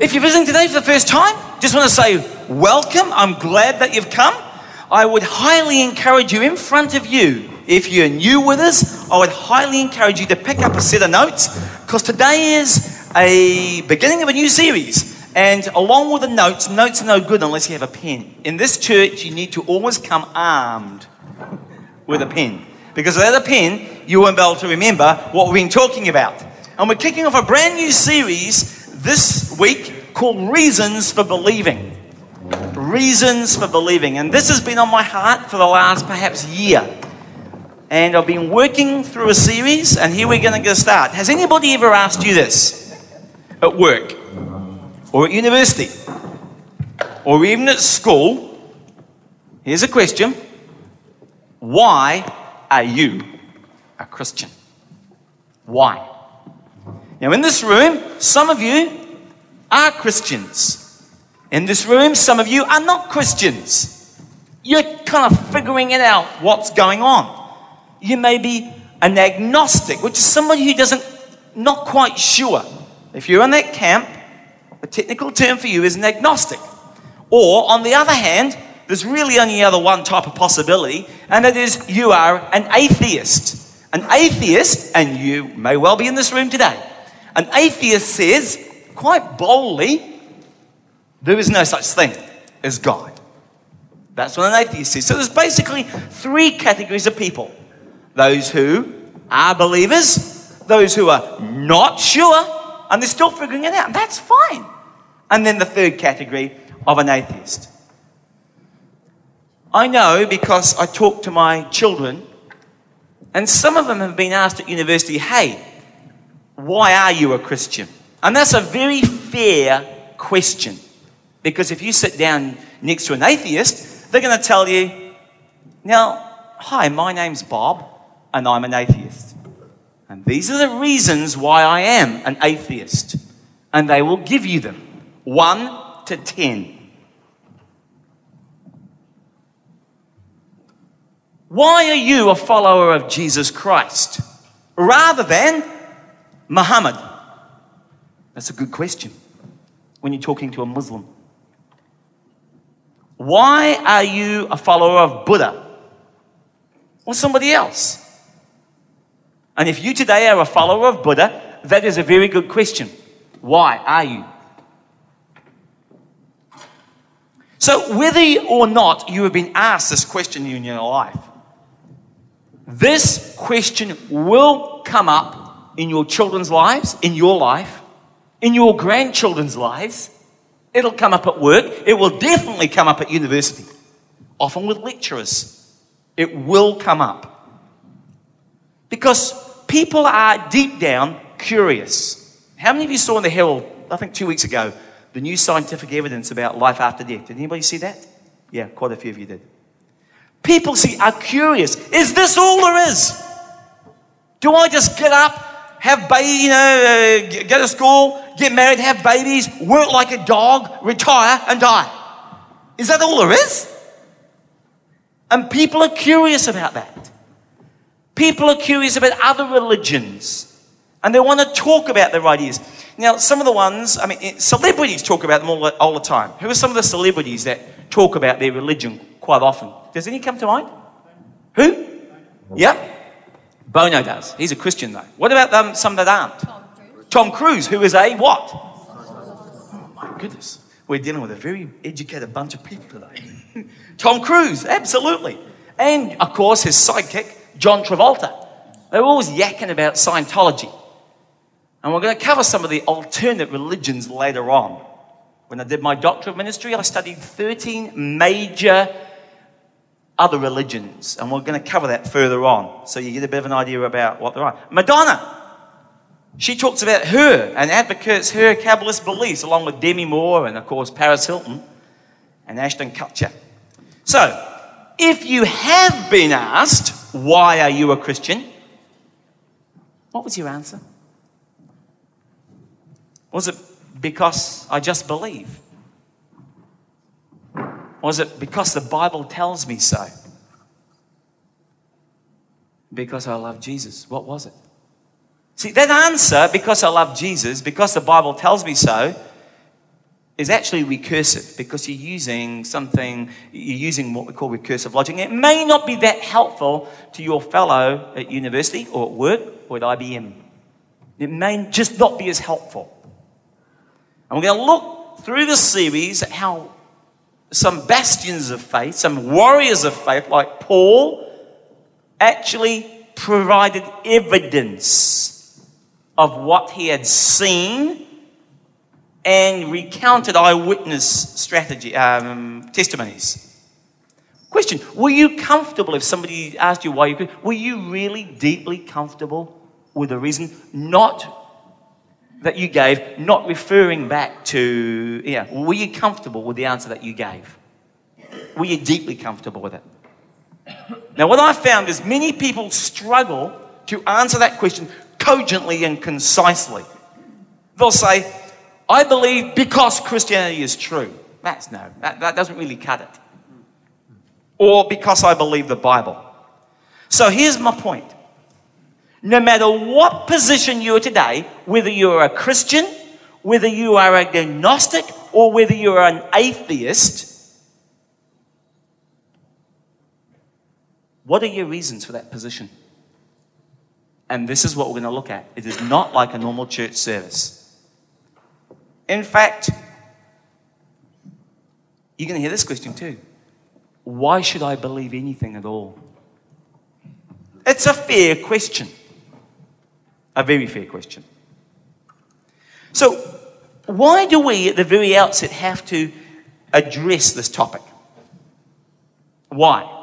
If you're visiting today for the first time, just want to say welcome. I'm glad that you've come. I would highly encourage you in front of you. If you're new with us, I would highly encourage you to pick up a set of notes because today is a beginning of a new series. And along with the notes, notes are no good unless you have a pen. In this church, you need to always come armed with a pen. Because without a pen, you won't be able to remember what we've been talking about. And we're kicking off a brand new series this week called Reasons for Believing. Reasons for Believing. And this has been on my heart for the last perhaps year. And I've been working through a series, and here we're going to start. Has anybody ever asked you this at work, or at university, or even at school? Here's a question Why are you a Christian? Why? Now, in this room, some of you are Christians. In this room, some of you are not Christians. You're kind of figuring it out what's going on. You may be an agnostic, which is somebody who doesn't, not quite sure. If you're in that camp, the technical term for you is an agnostic. Or, on the other hand, there's really only other one type of possibility, and it is you are an atheist. An atheist, and you may well be in this room today, an atheist says quite boldly, there is no such thing as God. That's what an atheist is. So there's basically three categories of people those who are believers, those who are not sure, and they're still figuring it out. That's fine. And then the third category of an atheist. I know because I talk to my children, and some of them have been asked at university, hey, why are you a Christian? And that's a very fair question. Because if you sit down next to an atheist, they're going to tell you, now, hi, my name's Bob, and I'm an atheist. And these are the reasons why I am an atheist. And they will give you them one to ten. Why are you a follower of Jesus Christ rather than Muhammad? That's a good question when you're talking to a Muslim. Why are you a follower of Buddha or somebody else? And if you today are a follower of Buddha, that is a very good question. Why are you? So, whether or not you have been asked this question in your life, this question will come up in your children's lives, in your life, in your grandchildren's lives. It'll come up at work. It will definitely come up at university, often with lecturers. It will come up. Because people are deep down curious. How many of you saw in the Herald, I think two weeks ago, the new scientific evidence about life after death? Did anybody see that? Yeah, quite a few of you did. People see are curious. Is this all there is? Do I just get up, have baby, you know, uh, go to school, get married, have babies, work like a dog, retire, and die? Is that all there is? And people are curious about that. People are curious about other religions. And they want to talk about their ideas. Now, some of the ones, I mean, celebrities talk about them all, all the time. Who are some of the celebrities that talk about their religion quite often? Does any come to mind? Who? Yep. Bono does. He's a Christian, though. What about um, some that aren't? Tom Cruise. Tom Cruise, who is a what? Oh, my goodness. We're dealing with a very educated bunch of people today. Tom Cruise, absolutely. And, of course, his sidekick, John Travolta. They're always yakking about Scientology. And we're going to cover some of the alternate religions later on. When I did my doctorate of ministry, I studied 13 major other religions. And we're going to cover that further on so you get a bit of an idea about what there are. Madonna, she talks about her and advocates her Kabbalist beliefs, along with Demi Moore and, of course, Paris Hilton and Ashton Kutcher. So, if you have been asked, why are you a Christian? What was your answer? Was it because I just believe? Was it because the Bible tells me so? Because I love Jesus. What was it? See, that answer, because I love Jesus, because the Bible tells me so, is actually recursive because you're using something, you're using what we call recursive logic. It may not be that helpful to your fellow at university or at work or at IBM. It may just not be as helpful. And we're going to look through this series at how some bastions of faith, some warriors of faith like Paul, actually provided evidence of what he had seen and recounted eyewitness strategy um, testimonies. Question: Were you comfortable if somebody asked you why you? Were you really deeply comfortable with the reason, not that you gave, not referring back to? Yeah, were you comfortable with the answer that you gave? Were you deeply comfortable with it? Now, what I found is many people struggle to answer that question cogently and concisely. They'll say, I believe because Christianity is true. That's no, that, that doesn't really cut it. Or because I believe the Bible. So here's my point. No matter what position you are today, whether you're a Christian, whether you are a agnostic, or whether you're an atheist, what are your reasons for that position? And this is what we're going to look at. It is not like a normal church service. In fact, you're going to hear this question too. Why should I believe anything at all? It's a fair question. A very fair question. So, why do we at the very outset have to address this topic? Why?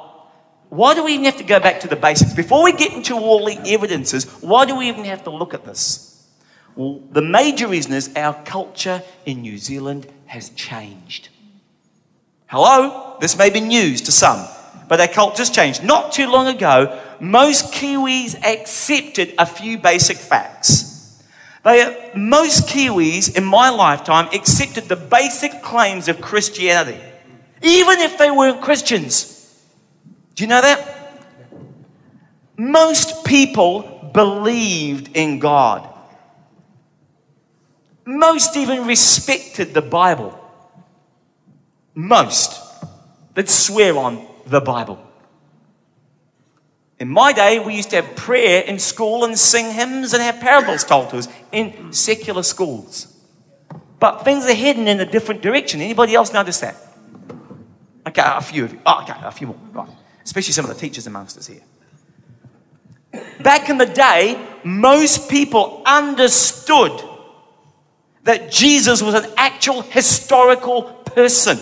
Why do we even have to go back to the basics? Before we get into all the evidences, why do we even have to look at this? Well, the major reason is our culture in New Zealand has changed. Hello? This may be news to some, but our culture's changed. Not too long ago, most Kiwis accepted a few basic facts. They, most Kiwis in my lifetime accepted the basic claims of Christianity, even if they weren't Christians. Do you know that? Most people believed in God. Most even respected the Bible. Most that swear on the Bible. In my day, we used to have prayer in school and sing hymns and have parables told to us in secular schools. But things are heading in a different direction. Anybody else notice that? Okay, a few of you. Oh, okay, a few more. Right. Especially some of the teachers amongst us here. Back in the day, most people understood that Jesus was an actual historical person.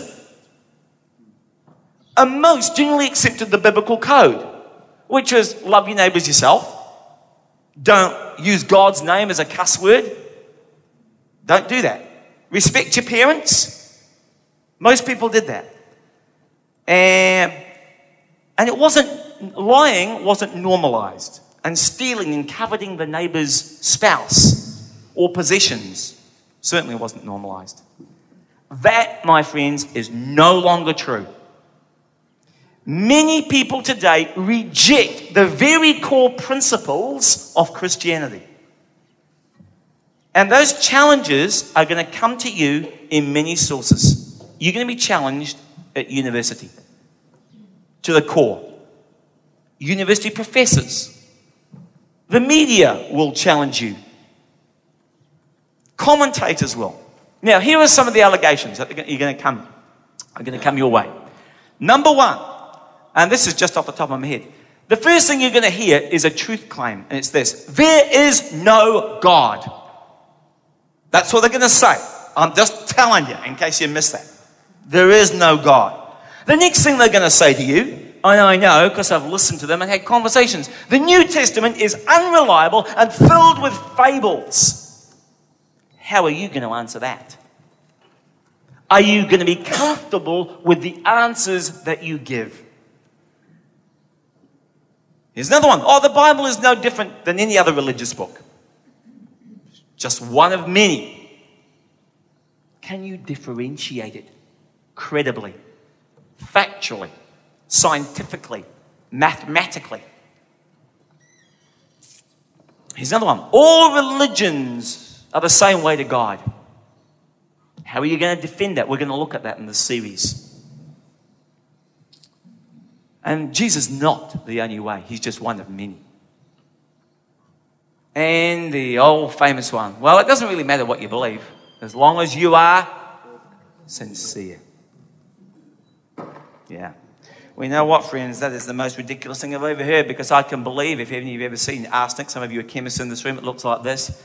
And most generally accepted the biblical code, which was love your neighbors yourself. Don't use God's name as a cuss word. Don't do that. Respect your parents. Most people did that. And, and it wasn't, lying wasn't normalized. And stealing and coveting the neighbor's spouse or possessions Certainly wasn't normalized. That, my friends, is no longer true. Many people today reject the very core principles of Christianity. And those challenges are going to come to you in many sources. You're going to be challenged at university to the core. University professors. The media will challenge you Commentators will. Now, here are some of the allegations that you're going to come, are going to come your way. Number one, and this is just off the top of my head. The first thing you're going to hear is a truth claim, and it's this There is no God. That's what they're going to say. I'm just telling you in case you missed that. There is no God. The next thing they're going to say to you, and I know because I've listened to them and had conversations, the New Testament is unreliable and filled with fables. How are you going to answer that? Are you going to be comfortable with the answers that you give? Here's another one. Oh, the Bible is no different than any other religious book. Just one of many. Can you differentiate it credibly, factually, scientifically, mathematically? Here's another one. All religions are the same way to God. How are you going to defend that? We're going to look at that in this series. And Jesus is not the only way, He's just one of many. And the old famous one well, it doesn't really matter what you believe, as long as you are sincere. Yeah. We know what, friends, that is the most ridiculous thing I've ever heard because I can believe, if any of you have ever seen arsenic, some of you are chemists in this room, it looks like this.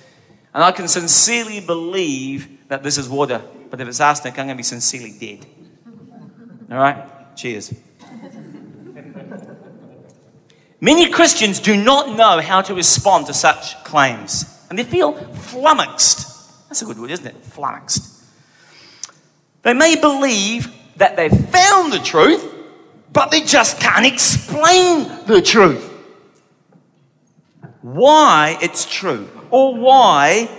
And I can sincerely believe that this is water. But if it's arsenic, I'm going to be sincerely dead. All right? Cheers. Many Christians do not know how to respond to such claims, and they feel flummoxed. That's a good word, isn't it? Flummoxed. They may believe that they've found the truth, but they just can't explain the truth. Why it's true, or why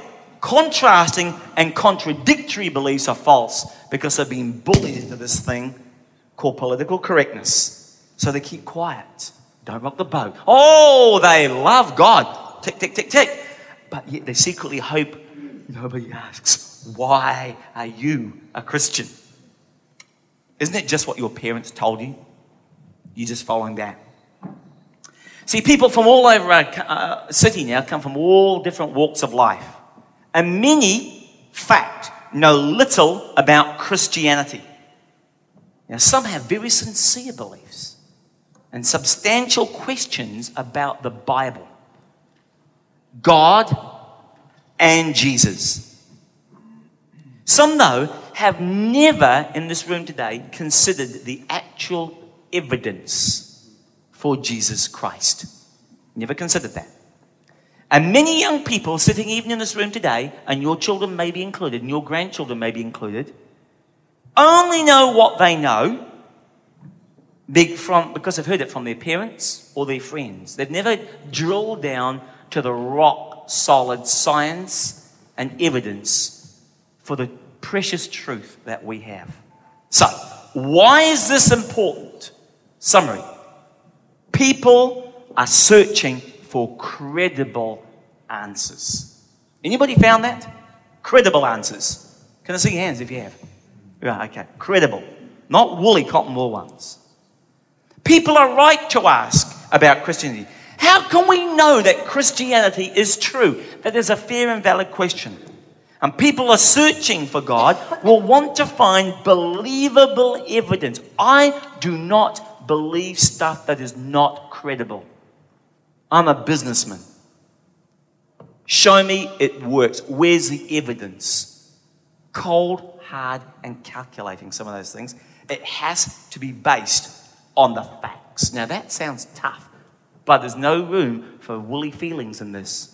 contrasting and contradictory beliefs are false because they've been bullied into this thing called political correctness. So they keep quiet. Don't rock the boat. Oh, they love God. Tick, tick, tick, tick. But yet they secretly hope nobody asks, why are you a Christian? Isn't it just what your parents told you? You're just following that. See, people from all over our uh, city now come from all different walks of life. And many, fact, know little about Christianity. Now, some have very sincere beliefs and substantial questions about the Bible, God, and Jesus. Some, though, have never in this room today considered the actual evidence for Jesus Christ. Never considered that. And many young people sitting even in this room today, and your children may be included, and your grandchildren may be included, only know what they know from because they've heard it from their parents or their friends. They've never drilled down to the rock solid science and evidence for the precious truth that we have. So, why is this important? Summary. People are searching for credible answers. Anybody found that? Credible answers. Can I see your hands if you have? Yeah, okay. Credible. Not woolly cotton wool ones. People are right to ask about Christianity. How can we know that Christianity is true? That is a fair and valid question. And people are searching for God will want to find believable evidence. I do not believe stuff that is not credible. I'm a businessman. Show me it works. Where's the evidence? Cold, hard, and calculating some of those things. It has to be based on the facts. Now that sounds tough, but there's no room for woolly feelings in this.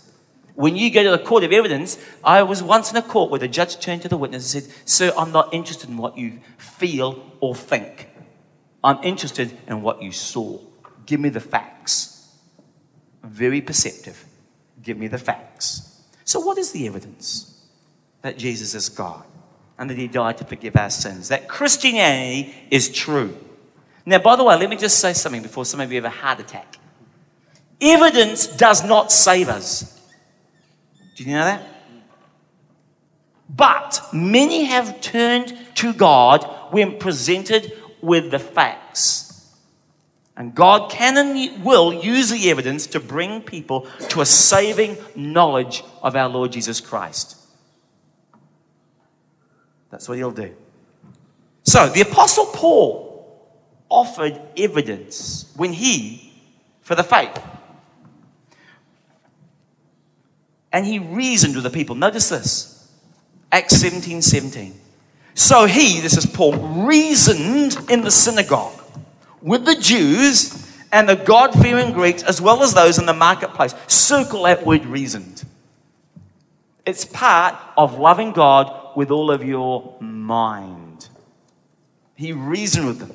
When you go to the court of evidence, I was once in a court where the judge turned to the witness and said, Sir, I'm not interested in what you feel or think. I'm interested in what you saw. Give me the facts. Very perceptive. Give me the facts. So, what is the evidence that Jesus is God and that He died to forgive our sins? That Christianity is true. Now, by the way, let me just say something before some of you have a heart attack. Evidence does not save us. Do you know that? But many have turned to God when presented with the facts. And God can and will use the evidence to bring people to a saving knowledge of our Lord Jesus Christ. That's what He'll do. So, the Apostle Paul offered evidence when he, for the faith, and he reasoned with the people. Notice this Acts 17 17. So he, this is Paul, reasoned in the synagogue with the Jews and the God fearing Greeks, as well as those in the marketplace. Circle that word reasoned. It's part of loving God with all of your mind. He reasoned with them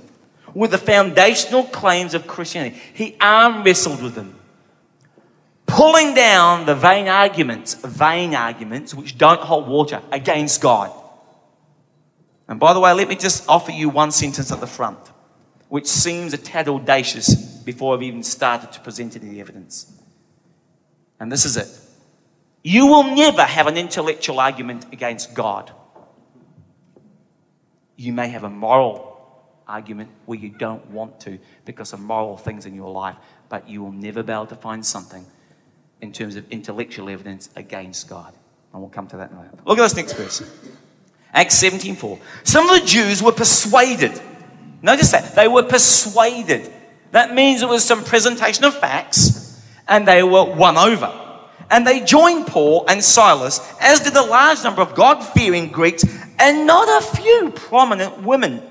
with the foundational claims of Christianity. He arm wrestled with them, pulling down the vain arguments, vain arguments which don't hold water against God. And by the way, let me just offer you one sentence at the front, which seems a tad audacious before I've even started to present any evidence. And this is it. You will never have an intellectual argument against God. You may have a moral argument where you don't want to because of moral things in your life, but you will never be able to find something in terms of intellectual evidence against God. And we'll come to that in a moment. Look at this next verse. Acts 17:4. Some of the Jews were persuaded. Notice that. They were persuaded. That means it was some presentation of facts and they were won over. And they joined Paul and Silas, as did a large number of God fearing Greeks and not a few prominent women.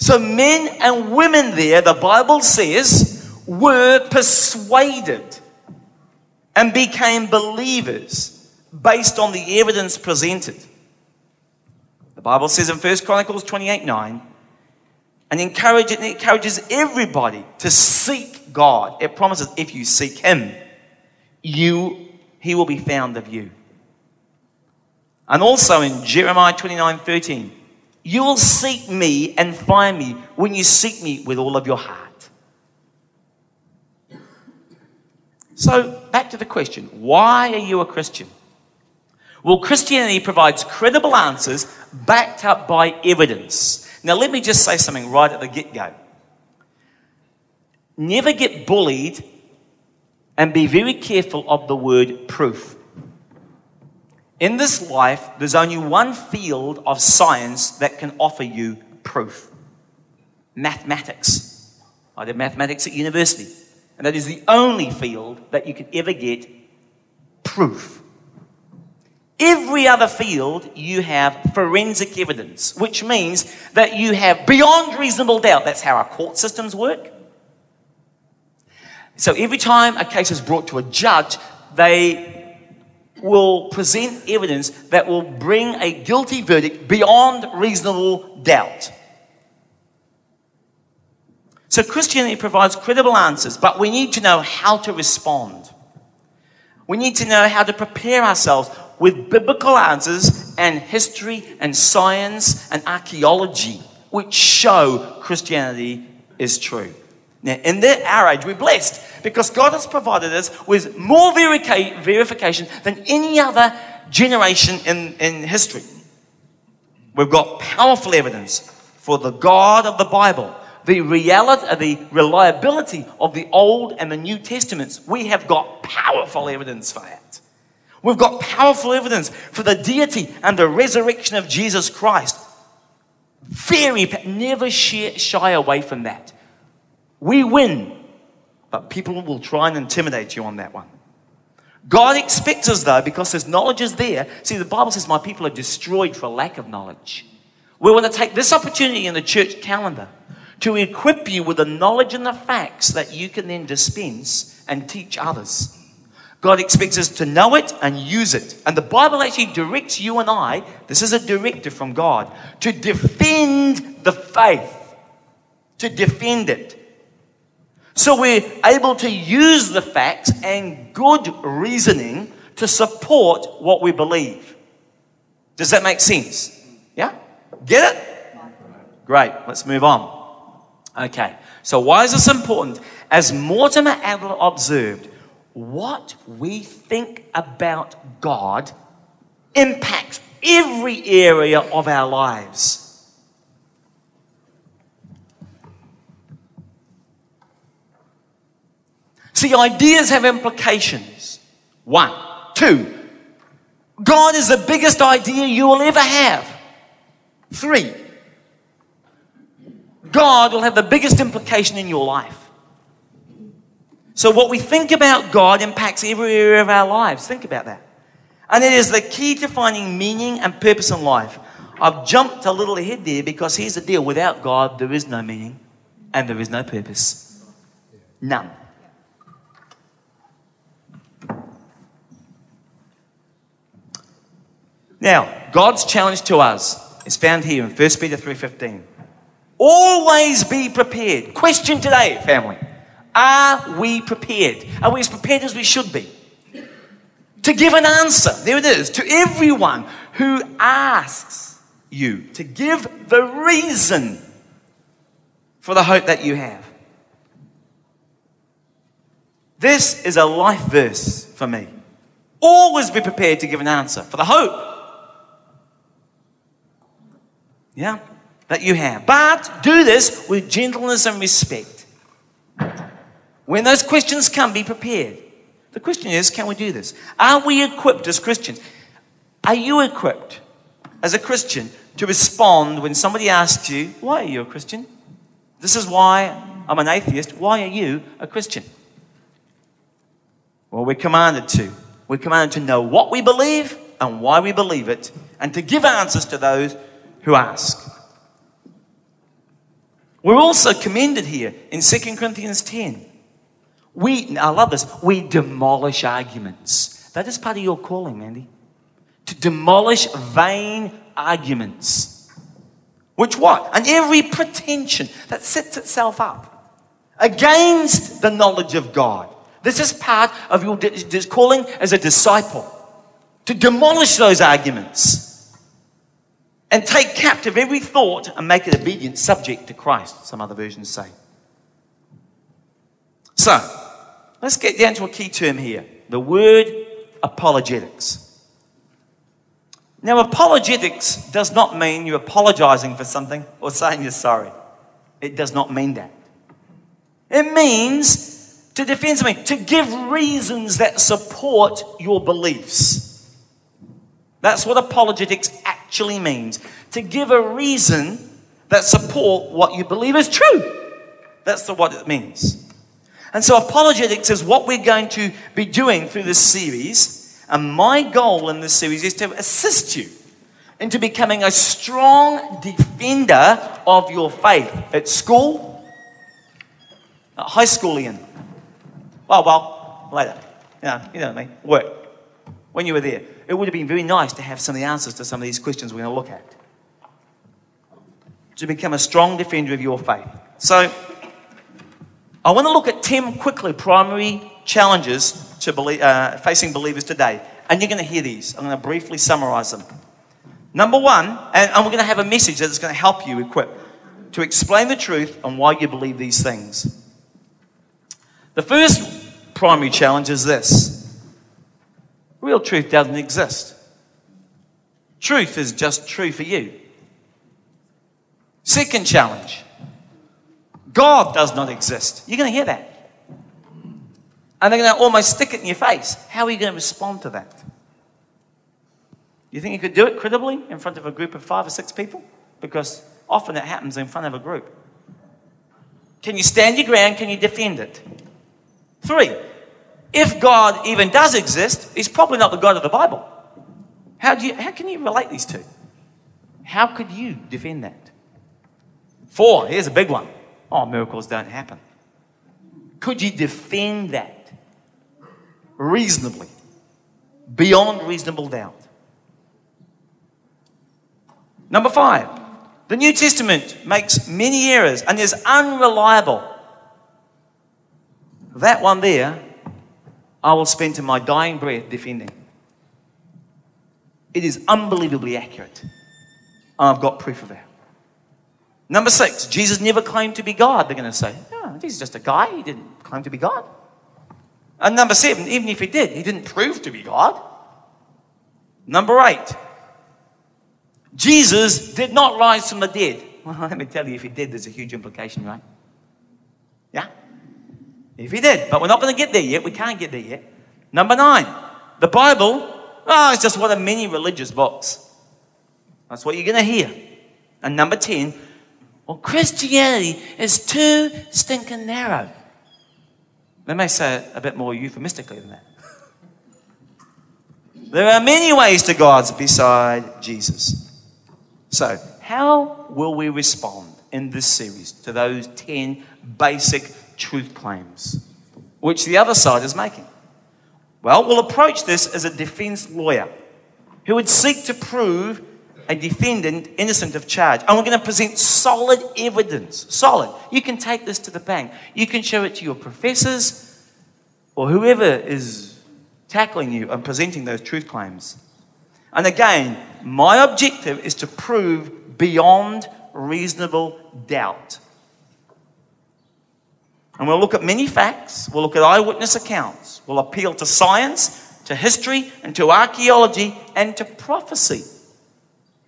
So, men and women there, the Bible says, were persuaded and became believers based on the evidence presented. The Bible says in 1 Chronicles 28 9, and encourage, it encourages everybody to seek God. It promises if you seek Him, you, He will be found of you. And also in Jeremiah 29 13, you will seek me and find me when you seek me with all of your heart. So, back to the question why are you a Christian? Well, Christianity provides credible answers backed up by evidence. Now, let me just say something right at the get go. Never get bullied and be very careful of the word proof. In this life, there's only one field of science that can offer you proof mathematics. I did mathematics at university, and that is the only field that you can ever get proof. Every other field, you have forensic evidence, which means that you have beyond reasonable doubt. That's how our court systems work. So every time a case is brought to a judge, they will present evidence that will bring a guilty verdict beyond reasonable doubt. So, Christianity provides credible answers, but we need to know how to respond. We need to know how to prepare ourselves with biblical answers and history and science and archaeology, which show Christianity is true. Now, in the, our age, we're blessed because God has provided us with more verica- verification than any other generation in, in history. We've got powerful evidence for the God of the Bible, the reality, uh, the reliability of the Old and the New Testaments. We have got powerful evidence for that. We've got powerful evidence for the deity and the resurrection of Jesus Christ. Very, never shy away from that. We win, but people will try and intimidate you on that one. God expects us, though, because His knowledge is there. See, the Bible says, My people are destroyed for lack of knowledge. We want to take this opportunity in the church calendar to equip you with the knowledge and the facts that you can then dispense and teach others. God expects us to know it and use it. And the Bible actually directs you and I, this is a directive from God, to defend the faith, to defend it. So we're able to use the facts and good reasoning to support what we believe. Does that make sense? Yeah? Get it? Great. Let's move on. Okay. So why is this important? As Mortimer Adler observed, what we think about God impacts every area of our lives. See, ideas have implications. One. Two. God is the biggest idea you will ever have. Three. God will have the biggest implication in your life. So, what we think about God impacts every area of our lives. Think about that. And it is the key to finding meaning and purpose in life. I've jumped a little ahead there because here's the deal without God, there is no meaning and there is no purpose. None. Now, God's challenge to us is found here in 1 Peter 3:15. Always be prepared. Question today, family. Are we prepared? Are we as prepared as we should be? To give an answer, there it is, to everyone who asks you to give the reason for the hope that you have. This is a life verse for me. Always be prepared to give an answer for the hope Yeah? That you have. But do this with gentleness and respect. When those questions come, be prepared. The question is can we do this? Are we equipped as Christians? Are you equipped as a Christian to respond when somebody asks you, Why are you a Christian? This is why I'm an atheist. Why are you a Christian? Well, we're commanded to. We're commanded to know what we believe and why we believe it, and to give answers to those who ask. We're also commended here in 2 Corinthians 10. We, I love this, we demolish arguments. That is part of your calling, Mandy. To demolish vain arguments. Which what? And every pretension that sets itself up against the knowledge of God. This is part of your calling as a disciple. To demolish those arguments and take captive every thought and make it obedient, subject to Christ, some other versions say. So, let's get down to a key term here the word apologetics. Now, apologetics does not mean you're apologizing for something or saying you're sorry. It does not mean that. It means to defend something, to give reasons that support your beliefs. That's what apologetics actually means. To give a reason that support what you believe is true. That's the, what it means. And so apologetics is what we're going to be doing through this series. And my goal in this series is to assist you into becoming a strong defender of your faith at school, at high school, Ian. Well, well, later. Yeah, you know what I mean. Work. When you were there it would have been very nice to have some of the answers to some of these questions we're going to look at. To become a strong defender of your faith. So, I want to look at 10 quickly primary challenges to believe, uh, facing believers today. And you're going to hear these. I'm going to briefly summarize them. Number one, and, and we're going to have a message that is going to help you equip to explain the truth and why you believe these things. The first primary challenge is this Real truth doesn't exist. Truth is just true for you. Second challenge God does not exist. You're going to hear that. And they're going to almost stick it in your face. How are you going to respond to that? Do you think you could do it credibly in front of a group of five or six people? Because often it happens in front of a group. Can you stand your ground? Can you defend it? Three, if God even does exist, he's probably not the God of the Bible. How, do you, how can you relate these two? How could you defend that? Four, here's a big one. Oh, miracles don't happen. Could you defend that reasonably, beyond reasonable doubt? Number five, the New Testament makes many errors and is unreliable. That one there I will spend my dying breath defending. It is unbelievably accurate. I've got proof of that. Number six, Jesus never claimed to be God. They're going to say, no, he's just a guy. He didn't claim to be God. And number seven, even if he did, he didn't prove to be God. Number eight, Jesus did not rise from the dead. Well, let me tell you, if he did, there's a huge implication, right? If he did. But we're not going to get there yet. We can't get there yet. Number nine, the Bible, oh, it's just one of many religious books. That's what you're going to hear. And number 10, well, Christianity is too stinking narrow. They may say it a bit more euphemistically than that. there are many ways to God beside Jesus. So, how will we respond in this series to those 10 basic truth claims, which the other side is making? Well, we'll approach this as a defense lawyer who would seek to prove a defendant innocent of charge. And we're going to present solid evidence. Solid. You can take this to the bank. You can show it to your professors or whoever is tackling you and presenting those truth claims. And again, my objective is to prove beyond reasonable doubt and we'll look at many facts, we'll look at eyewitness accounts, we'll appeal to science, to history, and to archaeology, and to prophecy.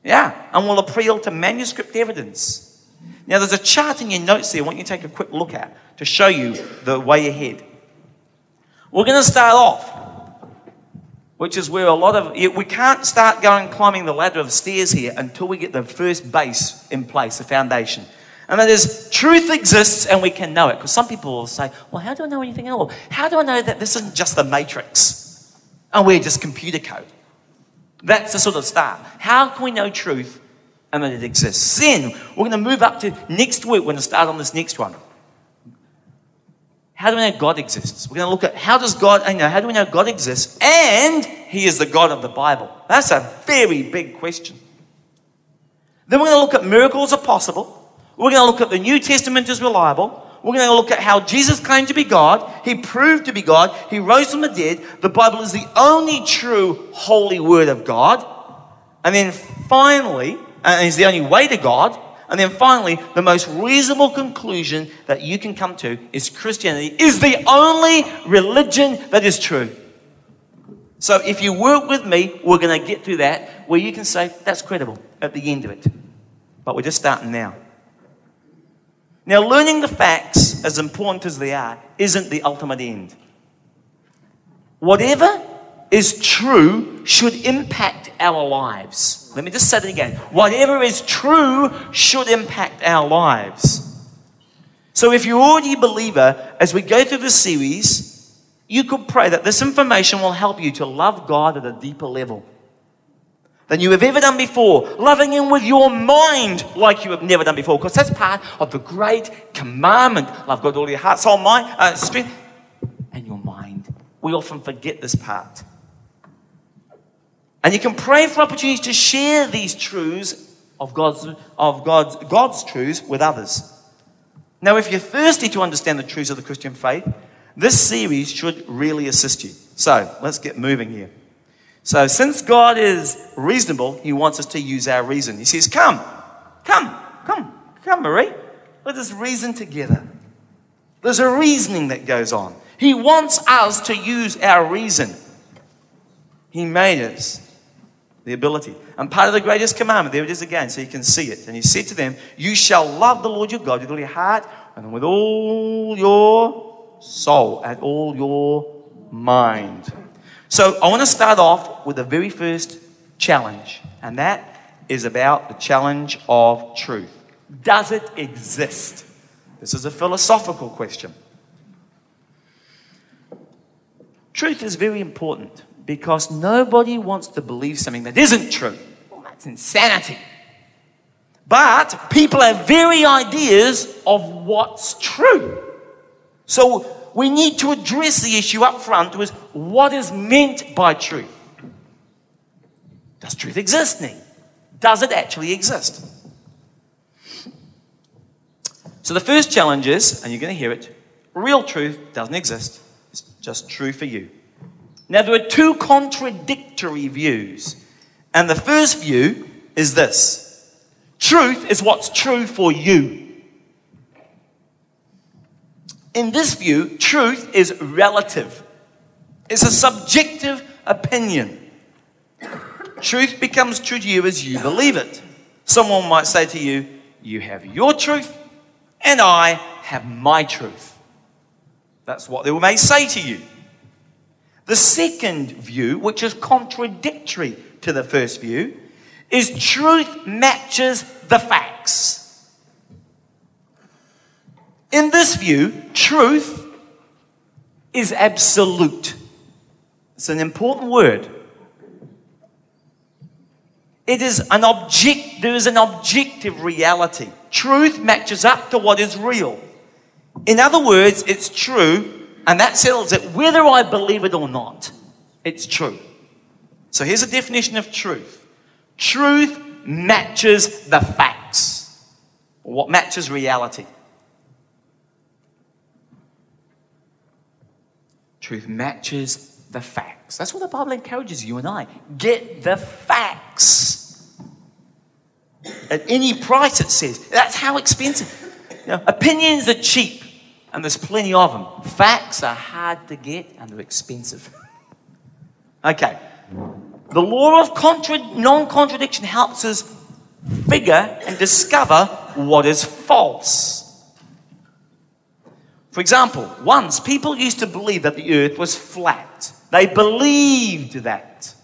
Yeah, and we'll appeal to manuscript evidence. Now, there's a chart in your notes there I want you to take a quick look at to show you the way ahead. We're going to start off, which is where a lot of we can't start going climbing the ladder of stairs here until we get the first base in place, the foundation. And that is, truth exists and we can know it. Because some people will say, well, how do I know anything at all? How do I know that this isn't just the matrix and we're just computer code? That's the sort of start. How can we know truth and that it exists? Then we're going to move up to next week. We're going to start on this next one. How do we know God exists? We're going to look at how does God, you know, how do we know God exists and He is the God of the Bible? That's a very big question. Then we're going to look at miracles are possible. We're going to look at the New Testament as reliable. We're going to look at how Jesus claimed to be God. He proved to be God. He rose from the dead. The Bible is the only true holy word of God. And then finally, and is the only way to God. And then finally, the most reasonable conclusion that you can come to is Christianity is the only religion that is true. So if you work with me, we're going to get through that where you can say, that's credible at the end of it. But we're just starting now. Now, learning the facts, as important as they are, isn't the ultimate end. Whatever is true should impact our lives. Let me just say that again. Whatever is true should impact our lives. So, if you're already a believer, as we go through this series, you could pray that this information will help you to love God at a deeper level than you have ever done before. Loving Him with your mind like you have never done before. Because that's part of the great commandment. Love God with all your heart, soul, mind, uh, strength, and your mind. We often forget this part. And you can pray for opportunities to share these truths of God's, of God's, God's truths with others. Now, if you're thirsty to understand the truths of the Christian faith, this series should really assist you. So, let's get moving here. So, since God is reasonable, He wants us to use our reason. He says, Come, come, come, come, Marie. Let us reason together. There's a reasoning that goes on. He wants us to use our reason. He made us the ability. And part of the greatest commandment, there it is again, so you can see it. And He said to them, You shall love the Lord your God with all your heart and with all your soul and all your mind. So I want to start off with the very first challenge, and that is about the challenge of truth. Does it exist? This is a philosophical question. Truth is very important because nobody wants to believe something that isn't true. Well, that's insanity. But people have very ideas of what's true. So we need to address the issue up front was what is meant by truth? Does truth exist, Nick? Does it actually exist? So the first challenge is, and you're going to hear it, real truth doesn't exist. It's just true for you. Now there are two contradictory views. And the first view is this. Truth is what's true for you. In this view, truth is relative, it's a subjective opinion. Truth becomes true to you as you believe it. Someone might say to you, You have your truth, and I have my truth. That's what they may say to you. The second view, which is contradictory to the first view, is truth matches the facts. In this view, truth is absolute. It's an important word. It is an object, there is an objective reality. Truth matches up to what is real. In other words, it's true, and that settles it whether I believe it or not. It's true. So here's a definition of truth truth matches the facts, what matches reality. Truth matches the facts. That's what the Bible encourages you and I. Get the facts. At any price, it says. That's how expensive. You know, opinions are cheap, and there's plenty of them. Facts are hard to get, and they're expensive. okay. The law of contra- non contradiction helps us figure and discover what is false. For example, once people used to believe that the earth was flat. They believed that.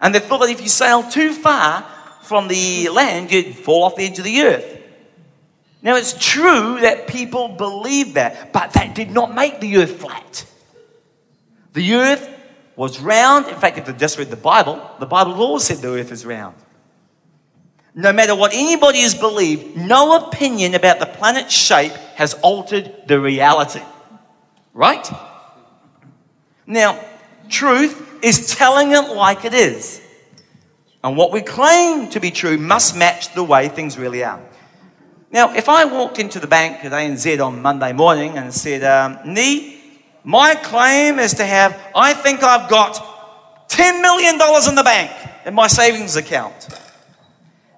And they thought that if you sailed too far from the land, you'd fall off the edge of the earth. Now, it's true that people believed that, but that did not make the earth flat. The earth was round. In fact, if you just read the Bible, the Bible always said the earth is round. No matter what anybody has believed, no opinion about the planet's shape has altered the reality. Right? Now, truth is telling it like it is. And what we claim to be true must match the way things really are. Now, if I walked into the bank at ANZ on Monday morning and said, um, Nee, my claim is to have, I think I've got $10 million in the bank in my savings account.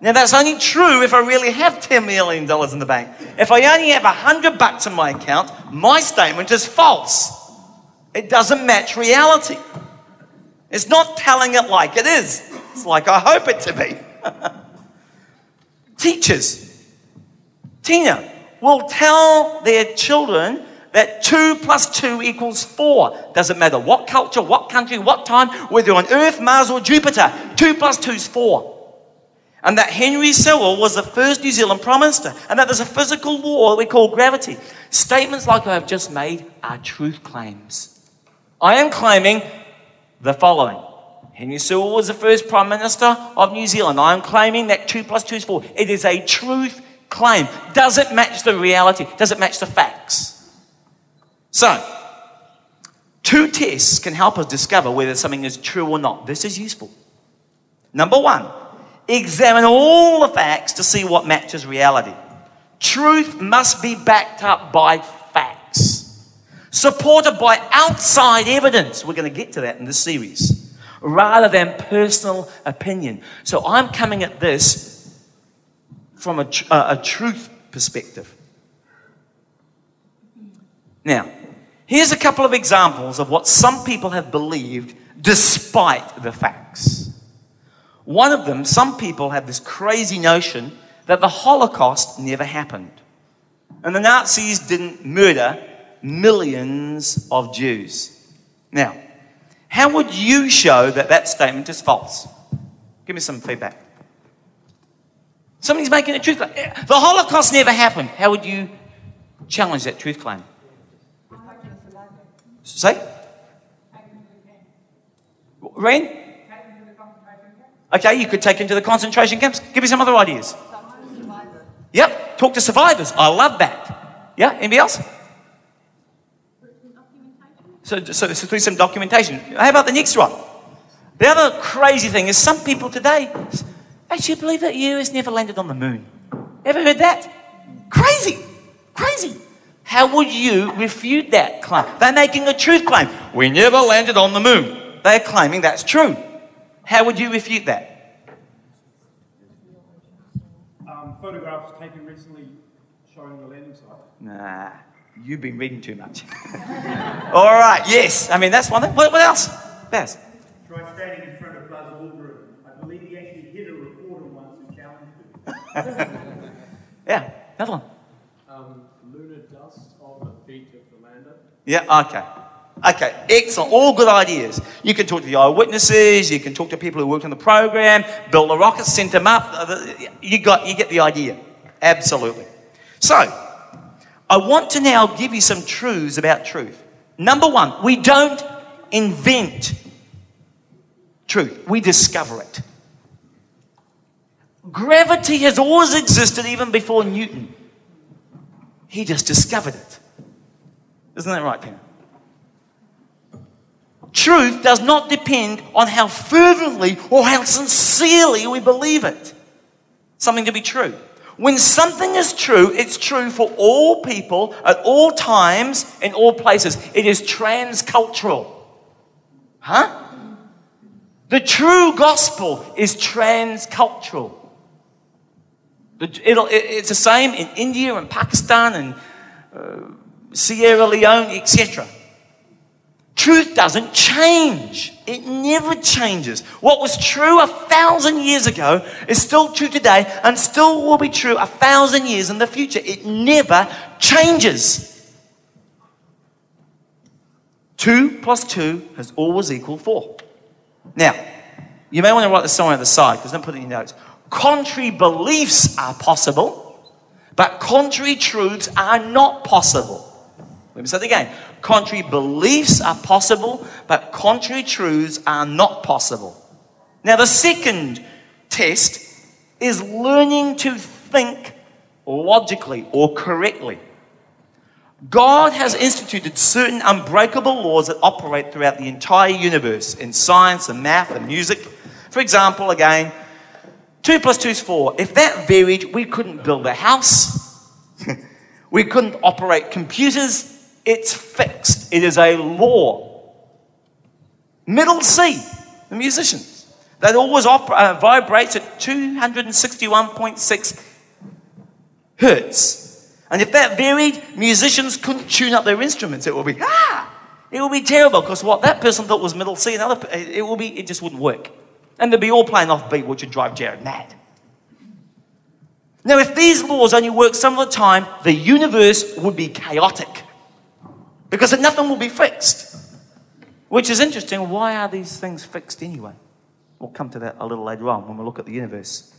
Now, that's only true if I really have $10 million in the bank. If I only have 100 bucks in my account, my statement is false. It doesn't match reality. It's not telling it like it is. It's like I hope it to be. Teachers, Tina, will tell their children that 2 plus 2 equals 4. Doesn't matter what culture, what country, what time, whether on Earth, Mars, or Jupiter. 2 plus 2 is 4 and that Henry Sewell was the first New Zealand Prime Minister, and that there's a physical law that we call gravity. Statements like I have just made are truth claims. I am claiming the following. Henry Sewell was the first Prime Minister of New Zealand. I am claiming that 2 plus 2 is 4. It is a truth claim. Does it match the reality? Does it match the facts? So, two tests can help us discover whether something is true or not. This is useful. Number one, Examine all the facts to see what matches reality. Truth must be backed up by facts, supported by outside evidence. We're going to get to that in this series, rather than personal opinion. So I'm coming at this from a, tr- uh, a truth perspective. Now, here's a couple of examples of what some people have believed despite the facts. One of them, some people have this crazy notion that the Holocaust never happened. And the Nazis didn't murder millions of Jews. Now, how would you show that that statement is false? Give me some feedback. Somebody's making a truth claim. The Holocaust never happened. How would you challenge that truth claim? Say? Rain? Okay, you could take him to the concentration camps. Give me some other ideas. Yep, talk to survivors. I love that. Yeah, anybody else? So, so, so through some documentation. How about the next one? The other crazy thing is some people today actually believe that the US never landed on the moon. Ever heard that? Crazy, crazy. How would you refute that claim? They're making a truth claim. We never landed on the moon. They're claiming that's true. How would you refute that? Um, photographs taken recently showing the landing site. Nah, you've been reading too much. All right, yes. I mean, that's one thing. What, what else? Baz? Try standing in front of Buzz Aldrin. I believe he actually hit a reporter once and challenged him. Yeah, another one. Um, lunar dust on the feet of the lander. Yeah, okay. Okay, excellent. All good ideas. You can talk to the eyewitnesses, you can talk to people who worked on the program, built the rockets, sent them up. Uh, you, got, you get the idea. Absolutely. So, I want to now give you some truths about truth. Number one, we don't invent truth, we discover it. Gravity has always existed even before Newton. He just discovered it. Isn't that right, Peter? Truth does not depend on how fervently or how sincerely we believe it. Something to be true. When something is true, it's true for all people at all times in all places. It is transcultural. Huh? The true gospel is transcultural. It's the same in India and Pakistan and uh, Sierra Leone, etc. Truth doesn't change. It never changes. What was true a thousand years ago is still true today and still will be true a thousand years in the future. It never changes. Two plus two has always equaled four. Now, you may want to write this somewhere on the side because don't put it in your notes. Contrary beliefs are possible, but contrary truths are not possible. Let me say it again. Contrary beliefs are possible, but contrary truths are not possible. Now, the second test is learning to think logically or correctly. God has instituted certain unbreakable laws that operate throughout the entire universe in science and math and music. For example, again, 2 plus 2 is 4. If that varied, we couldn't build a house, we couldn't operate computers. It's fixed, it is a law. Middle C, the musicians, that always uh, vibrates at 261.6 hertz. And if that varied, musicians couldn't tune up their instruments. It would be, ah, it would be terrible because what that person thought was middle C, another, it will be, it just wouldn't work. And they'd be all playing off beat, which would drive Jared mad. Now, if these laws only worked some of the time, the universe would be chaotic because nothing will be fixed. Which is interesting. Why are these things fixed anyway? We'll come to that a little later on when we look at the universe.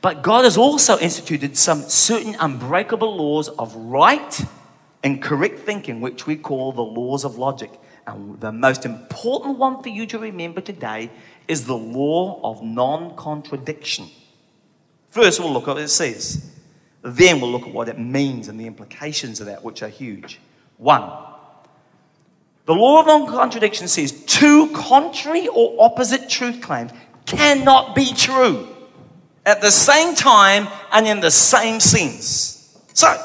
But God has also instituted some certain unbreakable laws of right and correct thinking, which we call the laws of logic. And the most important one for you to remember today is the law of non contradiction. First, we'll look at what it says. Then we'll look at what it means and the implications of that, which are huge. One, the law of non contradiction says two contrary or opposite truth claims cannot be true at the same time and in the same sense. So,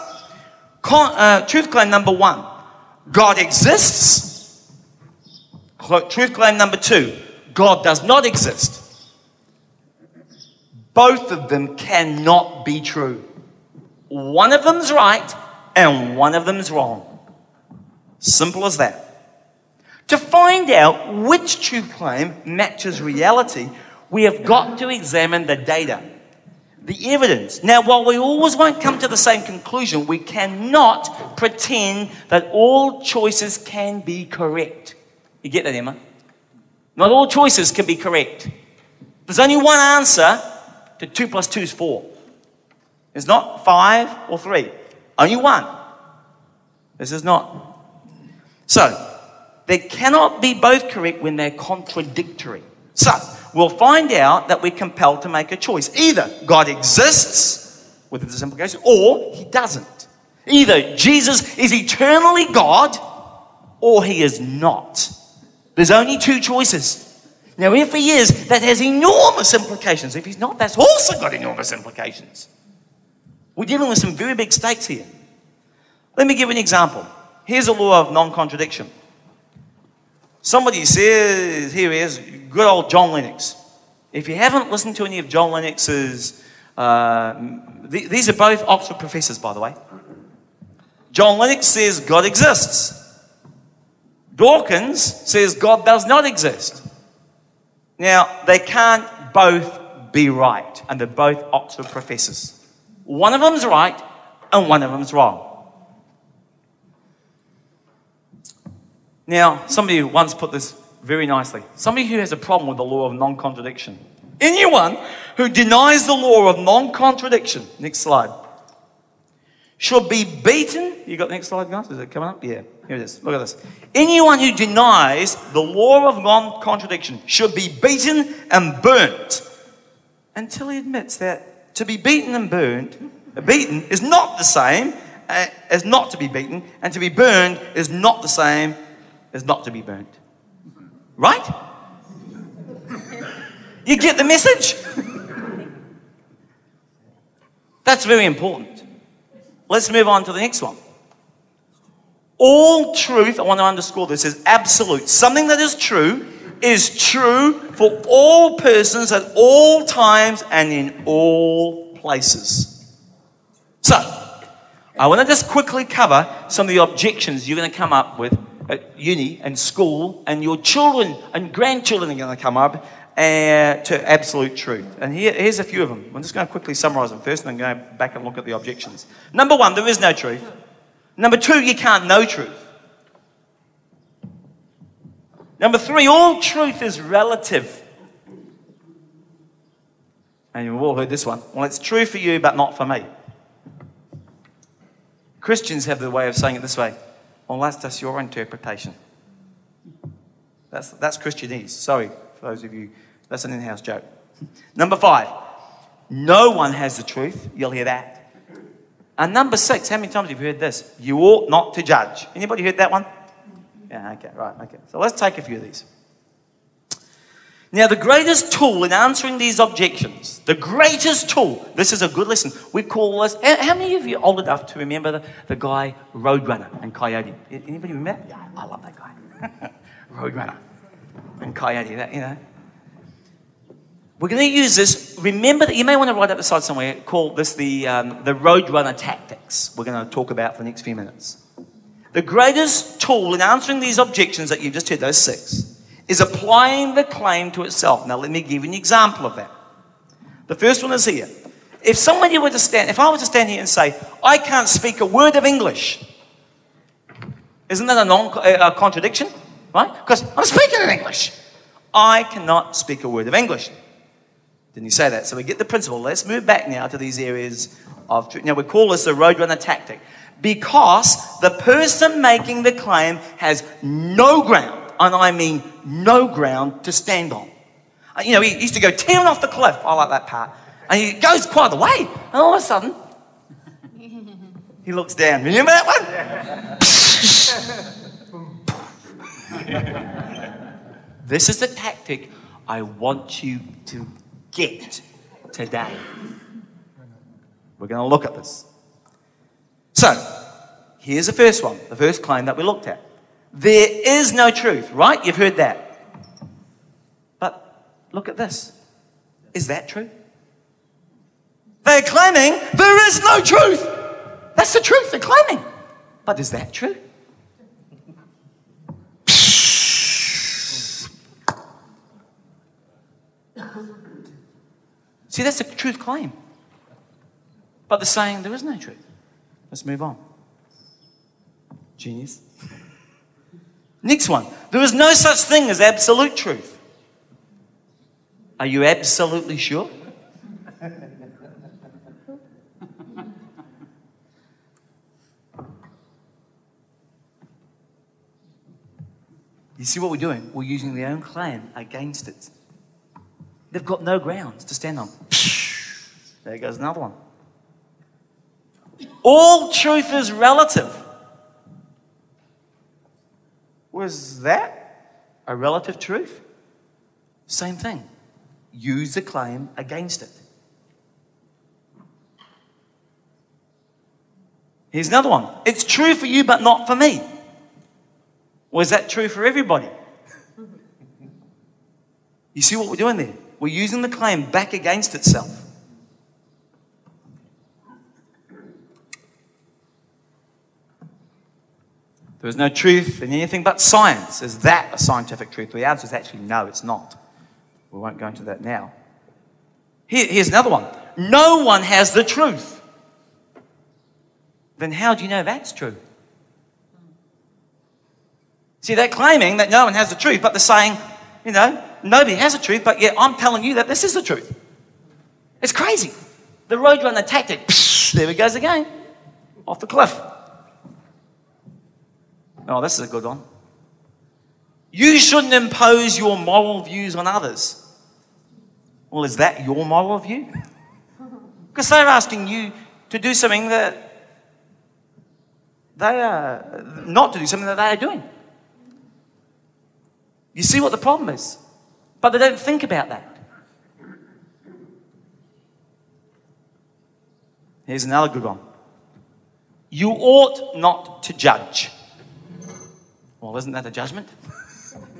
con- uh, truth claim number one God exists. Truth claim number two God does not exist. Both of them cannot be true. One of them's right and one of them's wrong. Simple as that. To find out which truth claim matches reality, we have got to examine the data, the evidence. Now, while we always won't come to the same conclusion, we cannot pretend that all choices can be correct. You get that, Emma? Not all choices can be correct. There's only one answer to 2 plus 2 is 4. It's not 5 or 3. Only one. This is not. So, they cannot be both correct when they're contradictory. So, we'll find out that we're compelled to make a choice. Either God exists, with this implication, or he doesn't. Either Jesus is eternally God, or he is not. There's only two choices. Now, if he is, that has enormous implications. If he's not, that's also got enormous implications. We're dealing with some very big stakes here. Let me give an example. Here's a law of non contradiction. Somebody says, here he is, good old John Lennox. If you haven't listened to any of John Lennox's, uh, th- these are both Oxford professors, by the way. John Lennox says God exists. Dawkins says God does not exist. Now, they can't both be right, and they're both Oxford professors. One of them's right, and one of them's wrong. Now, somebody once put this very nicely. Somebody who has a problem with the law of non contradiction. Anyone who denies the law of non contradiction, next slide, should be beaten. You got the next slide, guys? Is it coming up? Yeah, here it is. Look at this. Anyone who denies the law of non contradiction should be beaten and burnt until he admits that to be beaten and burnt, beaten is not the same uh, as not to be beaten, and to be burned is not the same as not to be burnt. Right? You get the message? That's very important. Let's move on to the next one. All truth, I want to underscore this, is absolute. Something that is true is true for all persons at all times and in all places. So, I want to just quickly cover some of the objections you're going to come up with at uni and school, and your children and grandchildren are going to come up uh, to absolute truth. And here, here's a few of them. I'm just going to quickly summarize them first and then go back and look at the objections. Number one, there is no truth. Number two, you can't know truth. Number three, all truth is relative. And you've all heard this one. Well, it's true for you, but not for me. Christians have the way of saying it this way. Well, that's your interpretation. That's, that's Christianese. Sorry for those of you. That's an in house joke. Number five, no one has the truth. You'll hear that. And number six, how many times have you heard this? You ought not to judge. Anybody heard that one? Yeah, okay, right, okay. So let's take a few of these. Now, the greatest tool in answering these objections, the greatest tool, this is a good lesson. We call this, how many of you old enough to remember the, the guy Roadrunner and Coyote? Anybody remember? Yeah, I love that guy. Roadrunner and Coyote, that, you know. We're going to use this. Remember that you may want to write up the side somewhere. Call this the, um, the Roadrunner tactics we're going to talk about for the next few minutes. The greatest tool in answering these objections that you've just heard, those six, is applying the claim to itself. Now, let me give you an example of that. The first one is here. If somebody were to stand, if I were to stand here and say, I can't speak a word of English, isn't that a, non, uh, a contradiction? Right? Because I'm speaking in English. I cannot speak a word of English. Didn't you say that? So we get the principle. Let's move back now to these areas of truth. Now we call this the roadrunner tactic because the person making the claim has no ground and I mean no ground to stand on. Uh, you know, he used to go tearing off the cliff. I like that part. And he goes quite a way. And all of a sudden, he looks down. Remember that one? this is the tactic I want you to get today. We're going to look at this. So, here's the first one, the first claim that we looked at. There is no truth, right? You've heard that. But look at this. Is that true? They're claiming there is no truth. That's the truth they're claiming. But is that true? See, that's a truth claim. But they're saying there is no truth. Let's move on. Genius. Next one. There is no such thing as absolute truth. Are you absolutely sure? you see what we're doing? We're using their own claim against it. They've got no grounds to stand on. There goes another one. All truth is relative. Was that a relative truth? Same thing. Use the claim against it. Here's another one. It's true for you, but not for me. Was that true for everybody? You see what we're doing there? We're using the claim back against itself. There is no truth in anything but science. Is that a scientific truth? The answer is actually no, it's not. We won't go into that now. Here, here's another one. No one has the truth. Then how do you know that's true? See, they're claiming that no one has the truth, but they're saying, you know, nobody has the truth, but yet I'm telling you that this is the truth. It's crazy. The roadrunner tactic, psh, there it goes again, off the cliff. Oh, this is a good one. You shouldn't impose your moral views on others. Well, is that your moral view? Because they're asking you to do something that they are not to do something that they are doing. You see what the problem is? But they don't think about that. Here's another good one. You ought not to judge. Well, isn't that a judgment?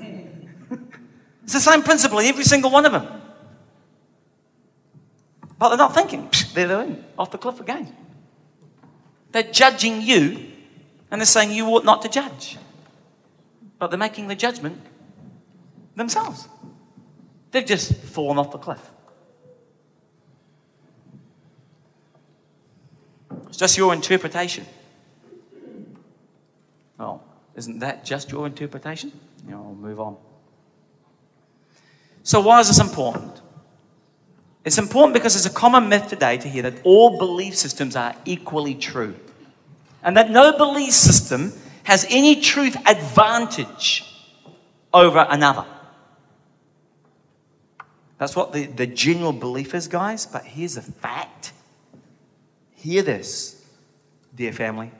it's the same principle in every single one of them. But they're not thinking. They're in, off the cliff again. They're judging you, and they're saying you ought not to judge. but they're making the judgment themselves. They've just fallen off the cliff. It's just your interpretation. Well, isn't that just your interpretation? You know, I'll move on. So, why is this important? It's important because it's a common myth today to hear that all belief systems are equally true and that no belief system has any truth advantage over another. That's what the, the general belief is, guys. But here's a fact. Hear this, dear family,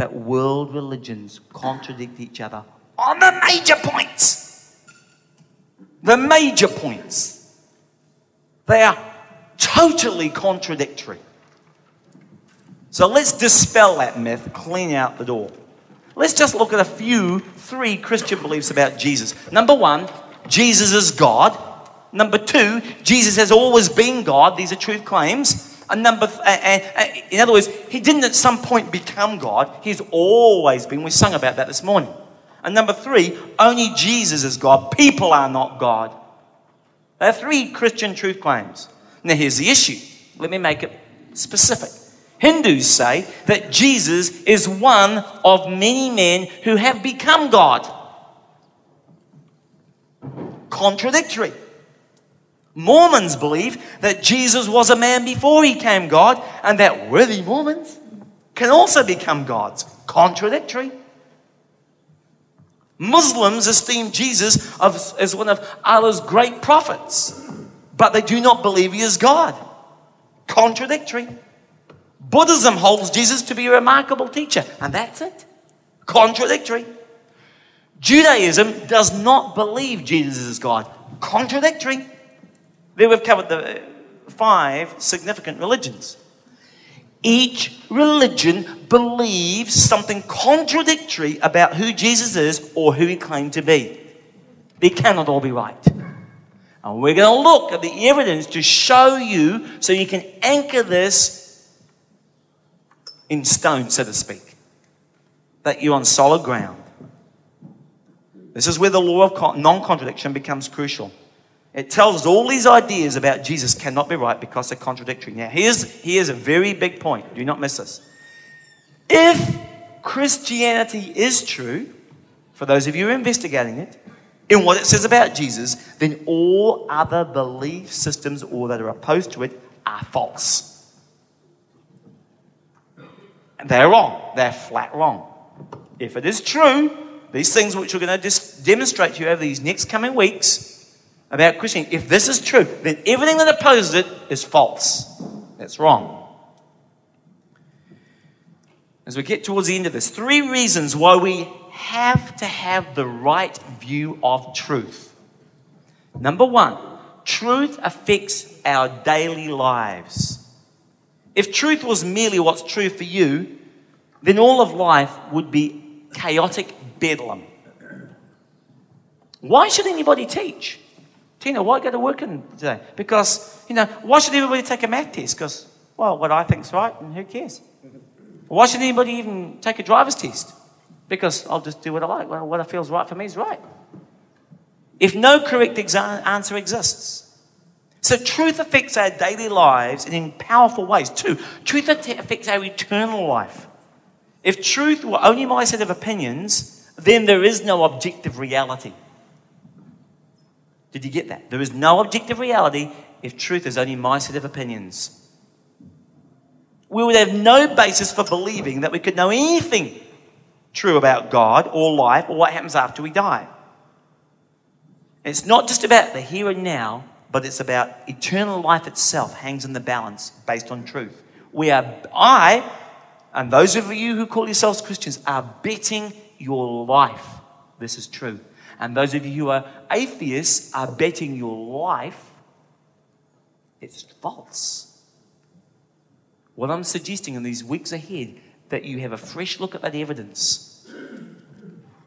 that world religions contradict each other on the major points. The major points. They are totally contradictory. So let's dispel that myth, clean out the door. Let's just look at a few, three Christian beliefs about Jesus. Number one, Jesus is God. Number two, Jesus has always been God. These are truth claims. And number, th- and, and, in other words, he didn't at some point become God. He's always been. We sung about that this morning. And number three, only Jesus is God. People are not God. There are three Christian truth claims. Now, here's the issue. Let me make it specific. Hindus say that Jesus is one of many men who have become God. Contradictory. Mormons believe that Jesus was a man before he came God, and that worthy Mormons can also become gods. Contradictory. Muslims esteem Jesus as one of Allah's great prophets, but they do not believe he is God. Contradictory. Buddhism holds Jesus to be a remarkable teacher, and that's it. Contradictory. Judaism does not believe Jesus is God. Contradictory. We've covered the five significant religions. Each religion believes something contradictory about who Jesus is or who he claimed to be. They cannot all be right. And we're going to look at the evidence to show you so you can anchor this in stone, so to speak, that you're on solid ground. This is where the law of non contradiction becomes crucial. It tells us all these ideas about Jesus cannot be right because they're contradictory. Now, here's, here's a very big point. Do not miss this. If Christianity is true, for those of you who are investigating it, in what it says about Jesus, then all other belief systems or that are opposed to it are false. They're wrong. They're flat wrong. If it is true, these things which we're going to demonstrate to you over these next coming weeks about Christianity, if this is true, then everything that opposes it is false. That's wrong. As we get towards the end of this, three reasons why we have to have the right view of truth. Number one, truth affects our daily lives. If truth was merely what's true for you, then all of life would be chaotic bedlam. Why should anybody teach? Tina, why go to work today? Because, you know, why should everybody take a math test? Because, well, what I think's right, and who cares? Why should anybody even take a driver's test? Because I'll just do what I like. What feels right for me is right. If no correct exa- answer exists, so truth affects our daily lives in powerful ways. too. truth affects our eternal life. If truth were only my set of opinions, then there is no objective reality. Did you get that? There is no objective reality if truth is only my set of opinions. We would have no basis for believing that we could know anything true about God or life or what happens after we die. It's not just about the here and now, but it's about eternal life itself hangs in the balance based on truth. We are, I, and those of you who call yourselves Christians, are betting your life. This is true. And those of you who are atheists are betting your life. It's false. What I'm suggesting in these weeks ahead that you have a fresh look at that evidence.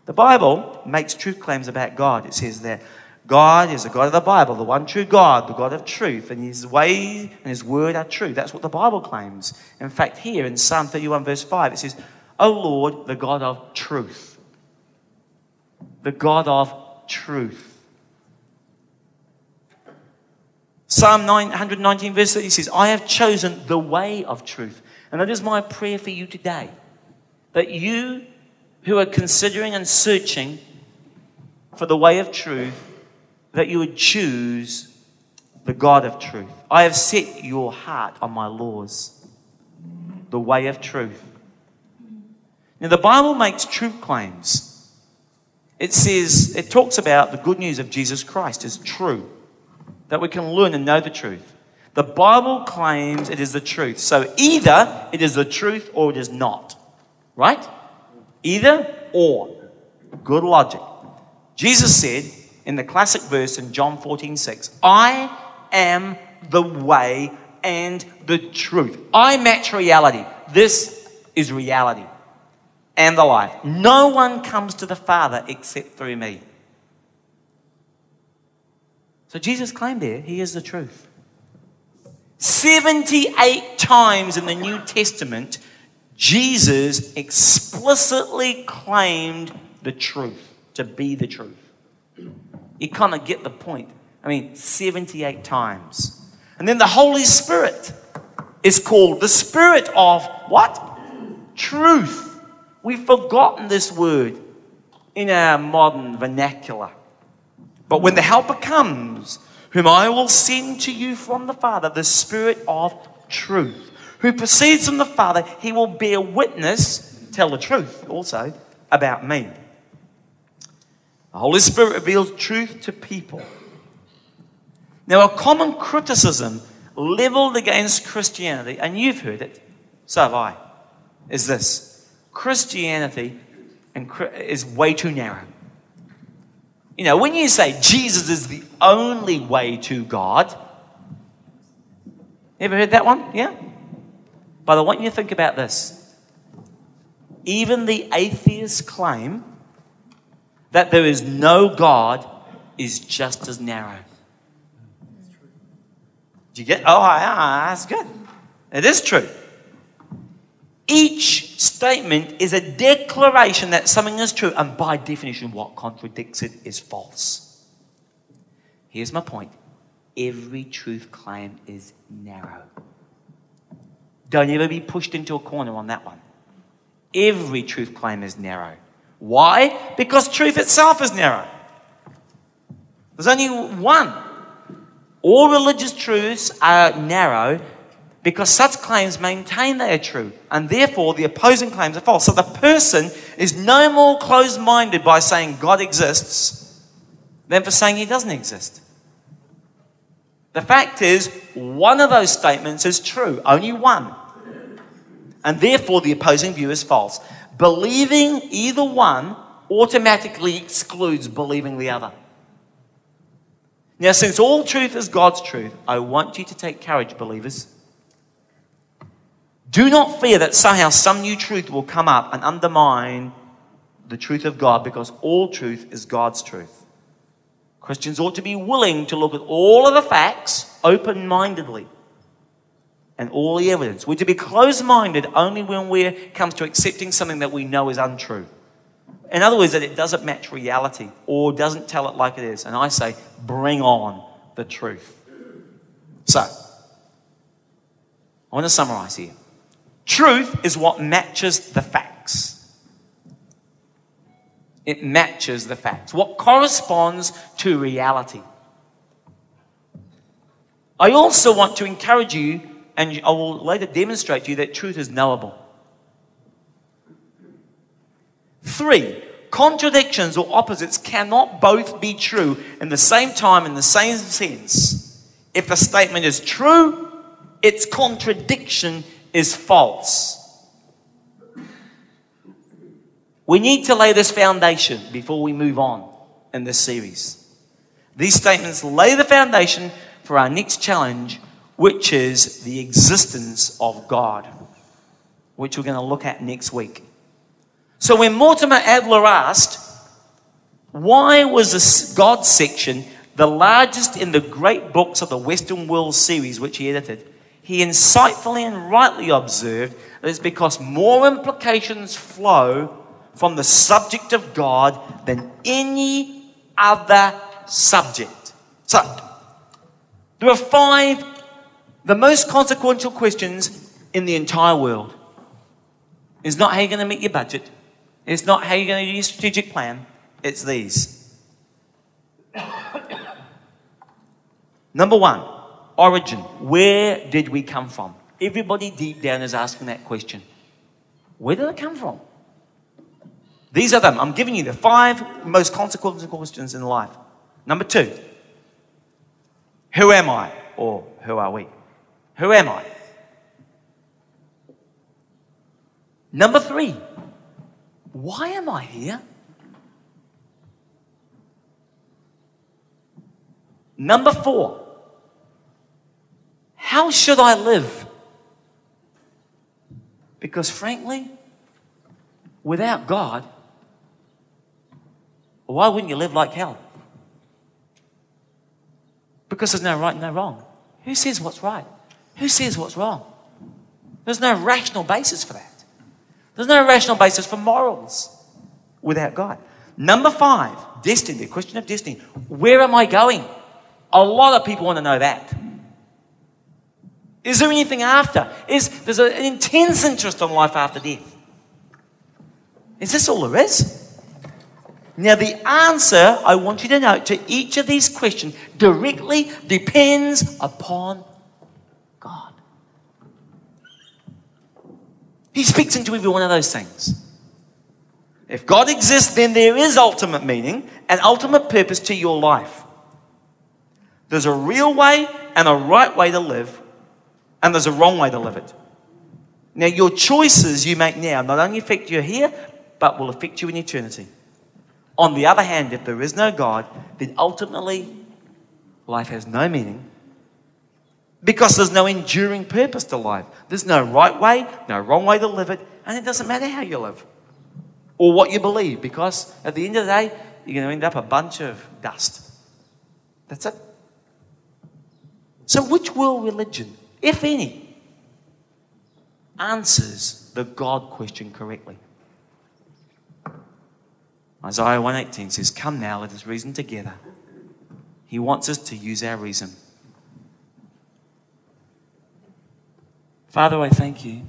The Bible makes truth claims about God. It says that God is the God of the Bible, the one true God, the God of truth, and His way and His word are true. That's what the Bible claims. In fact, here in Psalm 31, verse 5, it says, O Lord, the God of truth. The God of truth. Psalm 919, verse 30 says, I have chosen the way of truth. And that is my prayer for you today. That you who are considering and searching for the way of truth, that you would choose the God of truth. I have set your heart on my laws, the way of truth. Now, the Bible makes truth claims. It says, it talks about the good news of Jesus Christ is true that we can learn and know the truth. The Bible claims it is the truth. So either it is the truth or it is not. Right? Either or. Good logic. Jesus said in the classic verse in John 14 6, I am the way and the truth. I match reality. This is reality and the life. No one comes to the Father except through me. So Jesus claimed there, He is the truth. 78 times in the New Testament, Jesus explicitly claimed the truth, to be the truth. You kind of get the point. I mean, 78 times. And then the Holy Spirit is called the Spirit of what? Truth. We've forgotten this word in our modern vernacular. But when the Helper comes, whom I will send to you from the Father, the Spirit of truth, who proceeds from the Father, he will bear witness, tell the truth also, about me. The Holy Spirit reveals truth to people. Now, a common criticism leveled against Christianity, and you've heard it, so have I, is this Christianity is way too narrow. You know, when you say Jesus is the only way to God, You ever heard that one? Yeah? But I want you to think about this. Even the atheists claim that there is no God is just as narrow. Do you get? Oh, yeah, that's good. It is true. Each statement is a declaration that something is true, and by definition, what contradicts it is false. Here's my point every truth claim is narrow. Don't ever be pushed into a corner on that one. Every truth claim is narrow. Why? Because truth itself is narrow. There's only one. All religious truths are narrow because such claims maintain they are true, and therefore the opposing claims are false. So the person is no more closed minded by saying God exists than for saying he doesn't exist. The fact is, one of those statements is true, only one. And therefore the opposing view is false. Believing either one automatically excludes believing the other. Now, since all truth is God's truth, I want you to take courage, believers. Do not fear that somehow some new truth will come up and undermine the truth of God because all truth is God's truth. Christians ought to be willing to look at all of the facts open mindedly and all the evidence. We're to be closed minded only when it comes to accepting something that we know is untrue. In other words, that it doesn't match reality or doesn't tell it like it is. And I say, bring on the truth. So, I want to summarize here. Truth is what matches the facts. It matches the facts. What corresponds to reality. I also want to encourage you, and I will later demonstrate to you that truth is knowable. Three, contradictions or opposites cannot both be true in the same time, in the same sense. If a statement is true, its contradiction is false. We need to lay this foundation before we move on in this series. These statements lay the foundation for our next challenge, which is the existence of God, which we're going to look at next week. So, when Mortimer Adler asked, why was this God section the largest in the great books of the Western World series, which he edited? He insightfully and rightly observed that it's because more implications flow from the subject of God than any other subject. So, there are five, the most consequential questions in the entire world. It's not how you're going to meet your budget. It's not how you're going to do your strategic plan. It's these. Number one, origin. Where did we come from? Everybody deep down is asking that question. Where did it come from? These are them. I'm giving you the five most consequential questions in life. Number two, who am I? Or who are we? Who am I? Number three, why am I here? Number four, how should I live? Because frankly, without God, why wouldn't you live like hell? Because there's no right and no wrong. Who says what's right? Who says what's wrong? There's no rational basis for that. There's no rational basis for morals without God. Number five, destiny, the question of destiny. Where am I going? A lot of people want to know that. Is there anything after? Is there's an intense interest on life after death? Is this all there is? Now, the answer I want you to know to each of these questions directly depends upon God. He speaks into every one of those things. If God exists, then there is ultimate meaning and ultimate purpose to your life. There's a real way and a right way to live, and there's a wrong way to live it. Now, your choices you make now not only affect you here, but will affect you in eternity. On the other hand, if there is no God, then ultimately life has no meaning because there's no enduring purpose to life. There's no right way, no wrong way to live it, and it doesn't matter how you live or what you believe because at the end of the day, you're going to end up a bunch of dust. That's it. So, which world religion, if any, answers the God question correctly? Isaiah 118 says, Come now, let us reason together. He wants us to use our reason. Father, I thank you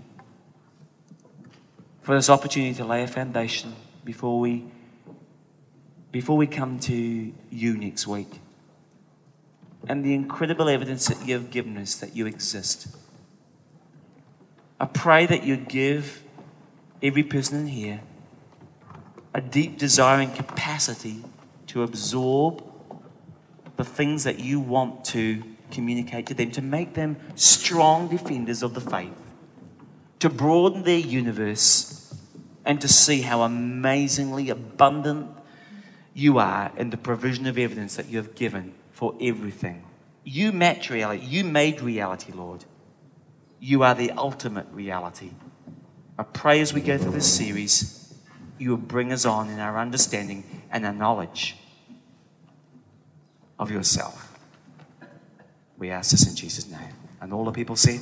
for this opportunity to lay a foundation before we before we come to you next week. And the incredible evidence that you have given us that you exist. I pray that you give every person in here a deep desire and capacity to absorb the things that you want to communicate to them, to make them strong defenders of the faith, to broaden their universe, and to see how amazingly abundant you are in the provision of evidence that you have given for everything. You match reality. You made reality, Lord. You are the ultimate reality. I pray as we go through this series you will bring us on in our understanding and our knowledge of yourself. We ask this in Jesus' name. And all the people said,